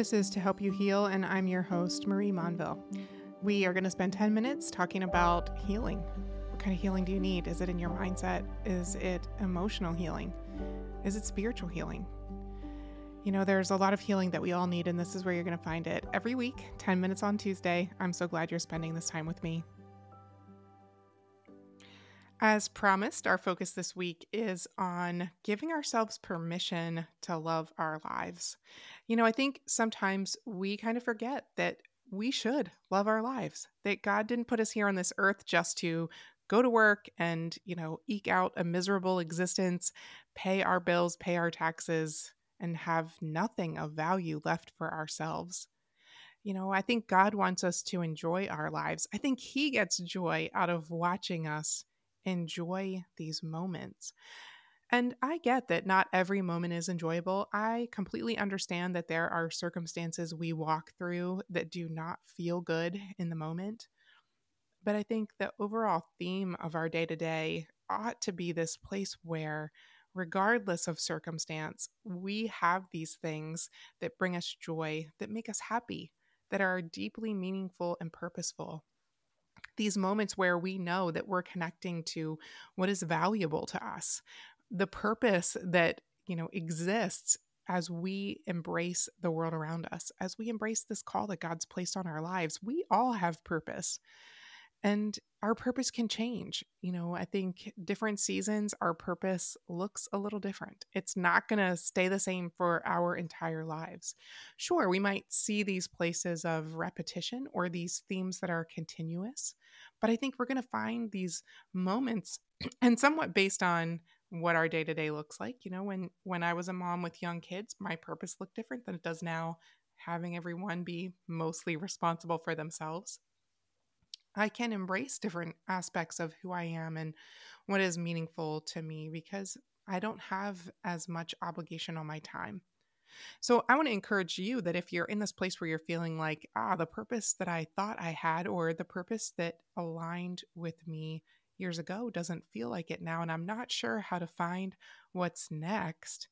Purpose is to help you heal, and I'm your host, Marie Monville. We are going to spend 10 minutes talking about healing. What kind of healing do you need? Is it in your mindset? Is it emotional healing? Is it spiritual healing? You know, there's a lot of healing that we all need, and this is where you're going to find it every week, 10 minutes on Tuesday. I'm so glad you're spending this time with me. As promised, our focus this week is on giving ourselves permission to love our lives. You know, I think sometimes we kind of forget that we should love our lives, that God didn't put us here on this earth just to go to work and, you know, eke out a miserable existence, pay our bills, pay our taxes, and have nothing of value left for ourselves. You know, I think God wants us to enjoy our lives. I think He gets joy out of watching us enjoy these moments. And I get that not every moment is enjoyable. I completely understand that there are circumstances we walk through that do not feel good in the moment. But I think the overall theme of our day to day ought to be this place where, regardless of circumstance, we have these things that bring us joy, that make us happy, that are deeply meaningful and purposeful these moments where we know that we're connecting to what is valuable to us, the purpose that, you know, exists as we embrace the world around us, as we embrace this call that God's placed on our lives. We all have purpose. And our purpose can change. You know, I think different seasons, our purpose looks a little different. It's not going to stay the same for our entire lives. Sure, we might see these places of repetition or these themes that are continuous, but I think we're going to find these moments and somewhat based on what our day to day looks like. You know, when when I was a mom with young kids, my purpose looked different than it does now, having everyone be mostly responsible for themselves. I can embrace different aspects of who I am and what is meaningful to me because I don't have as much obligation on my time. So I want to encourage you that if you're in this place where you're feeling like, ah, the purpose that I thought I had or the purpose that aligned with me years ago doesn't feel like it now, and I'm not sure how to find what's next,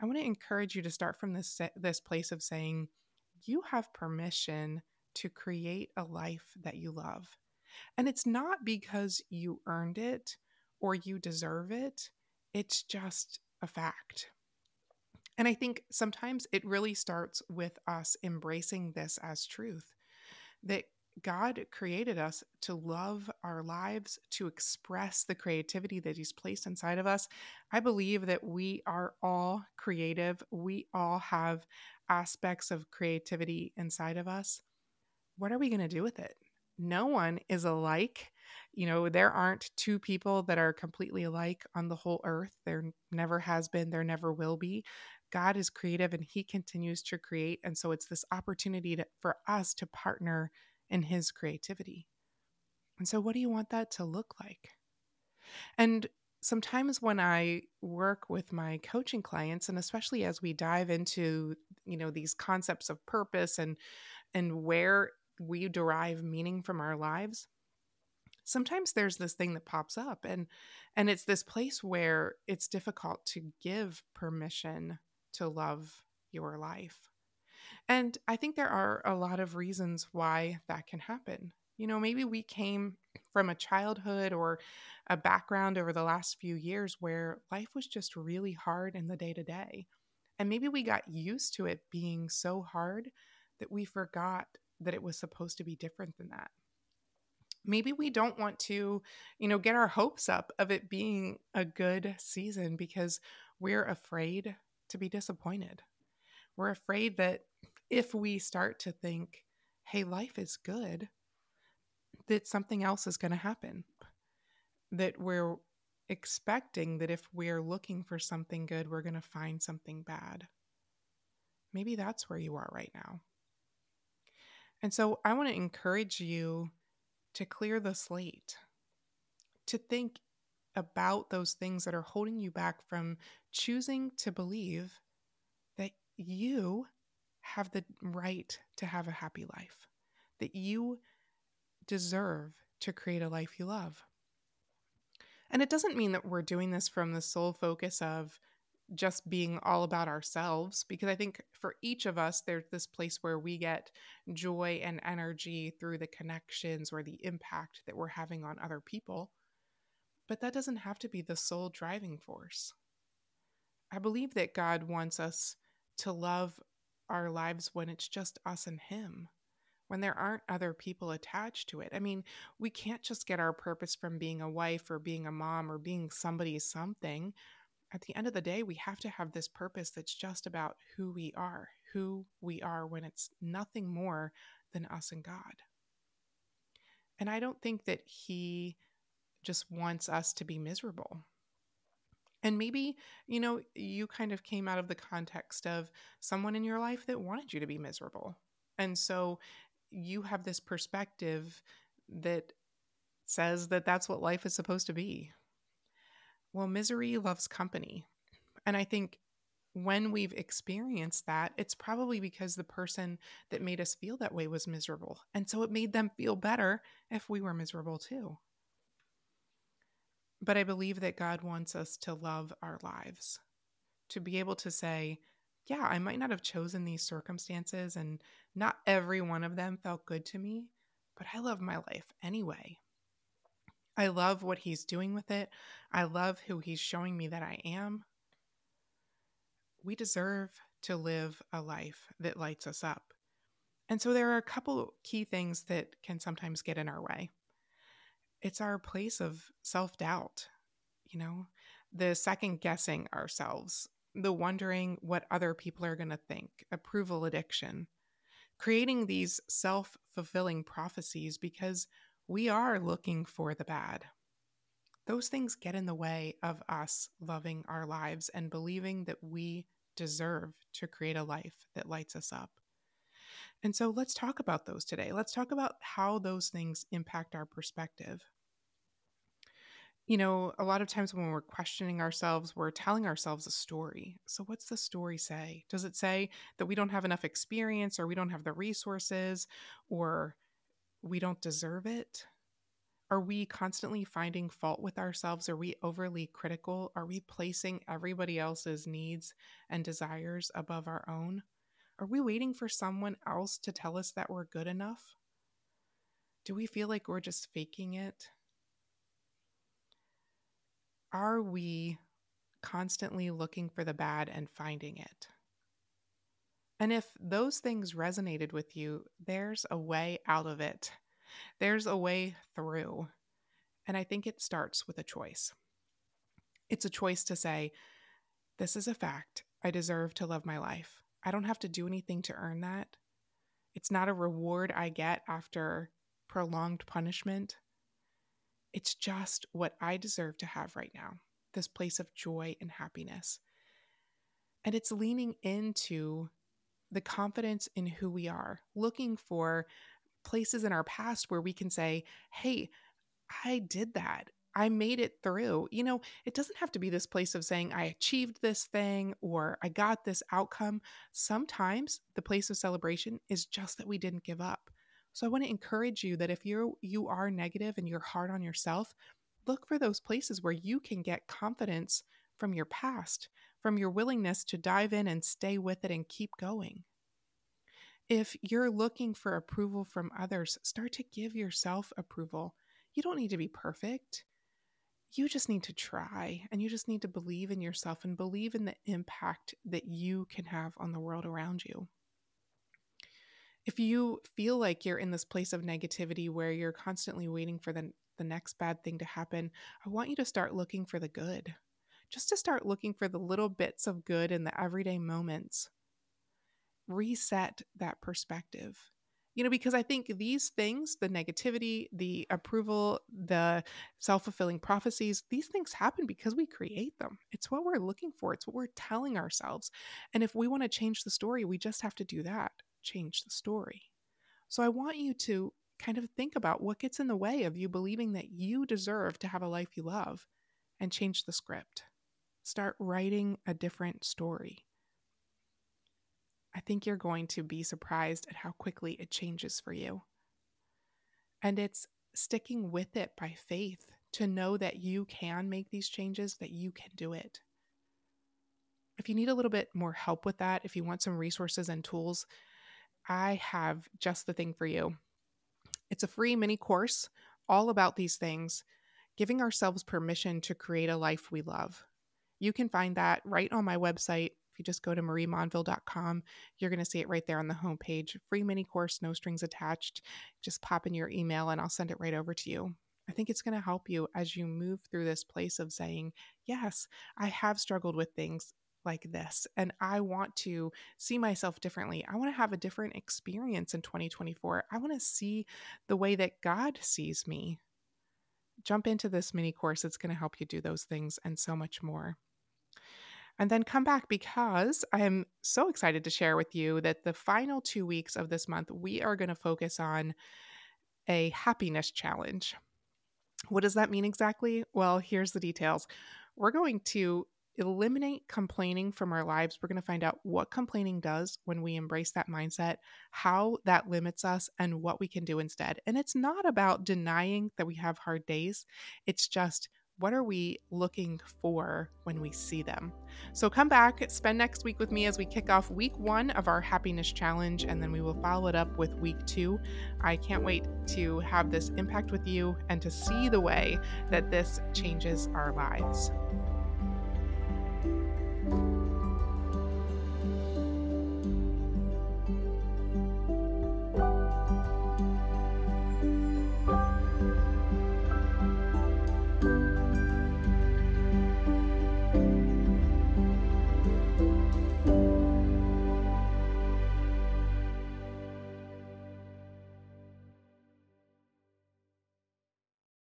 I want to encourage you to start from this this place of saying, you have permission to create a life that you love. And it's not because you earned it or you deserve it, it's just a fact. And I think sometimes it really starts with us embracing this as truth that God created us to love our lives, to express the creativity that He's placed inside of us. I believe that we are all creative. We all have aspects of creativity inside of us. What are we going to do with it? No one is alike. You know, there aren't two people that are completely alike on the whole earth. There never has been, there never will be. God is creative and He continues to create. And so it's this opportunity to, for us to partner in His creativity. And so, what do you want that to look like? And sometimes when I work with my coaching clients, and especially as we dive into you know these concepts of purpose and and where we derive meaning from our lives sometimes there's this thing that pops up and and it's this place where it's difficult to give permission to love your life. And I think there are a lot of reasons why that can happen. You know, maybe we came from a childhood or a background over the last few years where life was just really hard in the day to day. And maybe we got used to it being so hard that we forgot that it was supposed to be different than that. Maybe we don't want to, you know, get our hopes up of it being a good season because we're afraid to be disappointed. We're afraid that if we start to think, hey, life is good, that something else is going to happen. That we're expecting that if we're looking for something good, we're going to find something bad. Maybe that's where you are right now. And so I want to encourage you to clear the slate, to think about those things that are holding you back from choosing to believe that you have the right to have a happy life, that you deserve to create a life you love. And it doesn't mean that we're doing this from the sole focus of just being all about ourselves because I think for each of us, there's this place where we get joy and energy through the connections or the impact that we're having on other people. But that doesn't have to be the sole driving force. I believe that God wants us to love our lives when it's just us and Him, when there aren't other people attached to it. I mean, we can't just get our purpose from being a wife or being a mom or being somebody something at the end of the day, we have to have this purpose that's just about who we are, who we are when it's nothing more than us and God. And I don't think that He just wants us to be miserable. And maybe, you know, you kind of came out of the context of someone in your life that wanted you to be miserable. And so you have this perspective that says that that's what life is supposed to be. Well, misery loves company. And I think when we've experienced that, it's probably because the person that made us feel that way was miserable. And so it made them feel better if we were miserable too. But I believe that God wants us to love our lives, to be able to say, yeah, I might not have chosen these circumstances, and not every one of them felt good to me, but I love my life anyway. I love what he's doing with it. I love who he's showing me that I am. We deserve to live a life that lights us up. And so there are a couple key things that can sometimes get in our way. It's our place of self doubt, you know, the second guessing ourselves, the wondering what other people are going to think, approval addiction, creating these self fulfilling prophecies because we are looking for the bad. Those things get in the way of us loving our lives and believing that we deserve to create a life that lights us up. And so let's talk about those today. Let's talk about how those things impact our perspective. You know, a lot of times when we're questioning ourselves, we're telling ourselves a story. So, what's the story say? Does it say that we don't have enough experience or we don't have the resources or we don't deserve it? Are we constantly finding fault with ourselves? Are we overly critical? Are we placing everybody else's needs and desires above our own? Are we waiting for someone else to tell us that we're good enough? Do we feel like we're just faking it? Are we constantly looking for the bad and finding it? And if those things resonated with you, there's a way out of it. There's a way through. And I think it starts with a choice. It's a choice to say, This is a fact. I deserve to love my life. I don't have to do anything to earn that. It's not a reward I get after prolonged punishment. It's just what I deserve to have right now this place of joy and happiness. And it's leaning into the confidence in who we are, looking for places in our past where we can say, hey, I did that. I made it through. You know, it doesn't have to be this place of saying, I achieved this thing or I got this outcome. Sometimes the place of celebration is just that we didn't give up. So I want to encourage you that if you're you are negative and you're hard on yourself, look for those places where you can get confidence from your past, from your willingness to dive in and stay with it and keep going. If you're looking for approval from others, start to give yourself approval. You don't need to be perfect. You just need to try and you just need to believe in yourself and believe in the impact that you can have on the world around you. If you feel like you're in this place of negativity where you're constantly waiting for the, the next bad thing to happen, I want you to start looking for the good just to start looking for the little bits of good in the everyday moments. Reset that perspective. You know, because I think these things, the negativity, the approval, the self fulfilling prophecies, these things happen because we create them. It's what we're looking for, it's what we're telling ourselves. And if we want to change the story, we just have to do that change the story. So I want you to kind of think about what gets in the way of you believing that you deserve to have a life you love and change the script. Start writing a different story. I think you're going to be surprised at how quickly it changes for you. And it's sticking with it by faith to know that you can make these changes, that you can do it. if you need a little bit more help with that, if you want some resources and tools, I have just the thing for you. It's a free mini course all about these things, giving ourselves permission to create a life we love. You can find that right on my website. If you just go to mariemonville.com, you're going to see it right there on the homepage. Free mini course, no strings attached. Just pop in your email and I'll send it right over to you. I think it's going to help you as you move through this place of saying, Yes, I have struggled with things like this and I want to see myself differently. I want to have a different experience in 2024. I want to see the way that God sees me. Jump into this mini course. It's going to help you do those things and so much more. And then come back because I am so excited to share with you that the final two weeks of this month, we are going to focus on a happiness challenge. What does that mean exactly? Well, here's the details. We're going to eliminate complaining from our lives. We're going to find out what complaining does when we embrace that mindset, how that limits us, and what we can do instead. And it's not about denying that we have hard days, it's just what are we looking for when we see them? So come back, spend next week with me as we kick off week one of our happiness challenge, and then we will follow it up with week two. I can't wait to have this impact with you and to see the way that this changes our lives.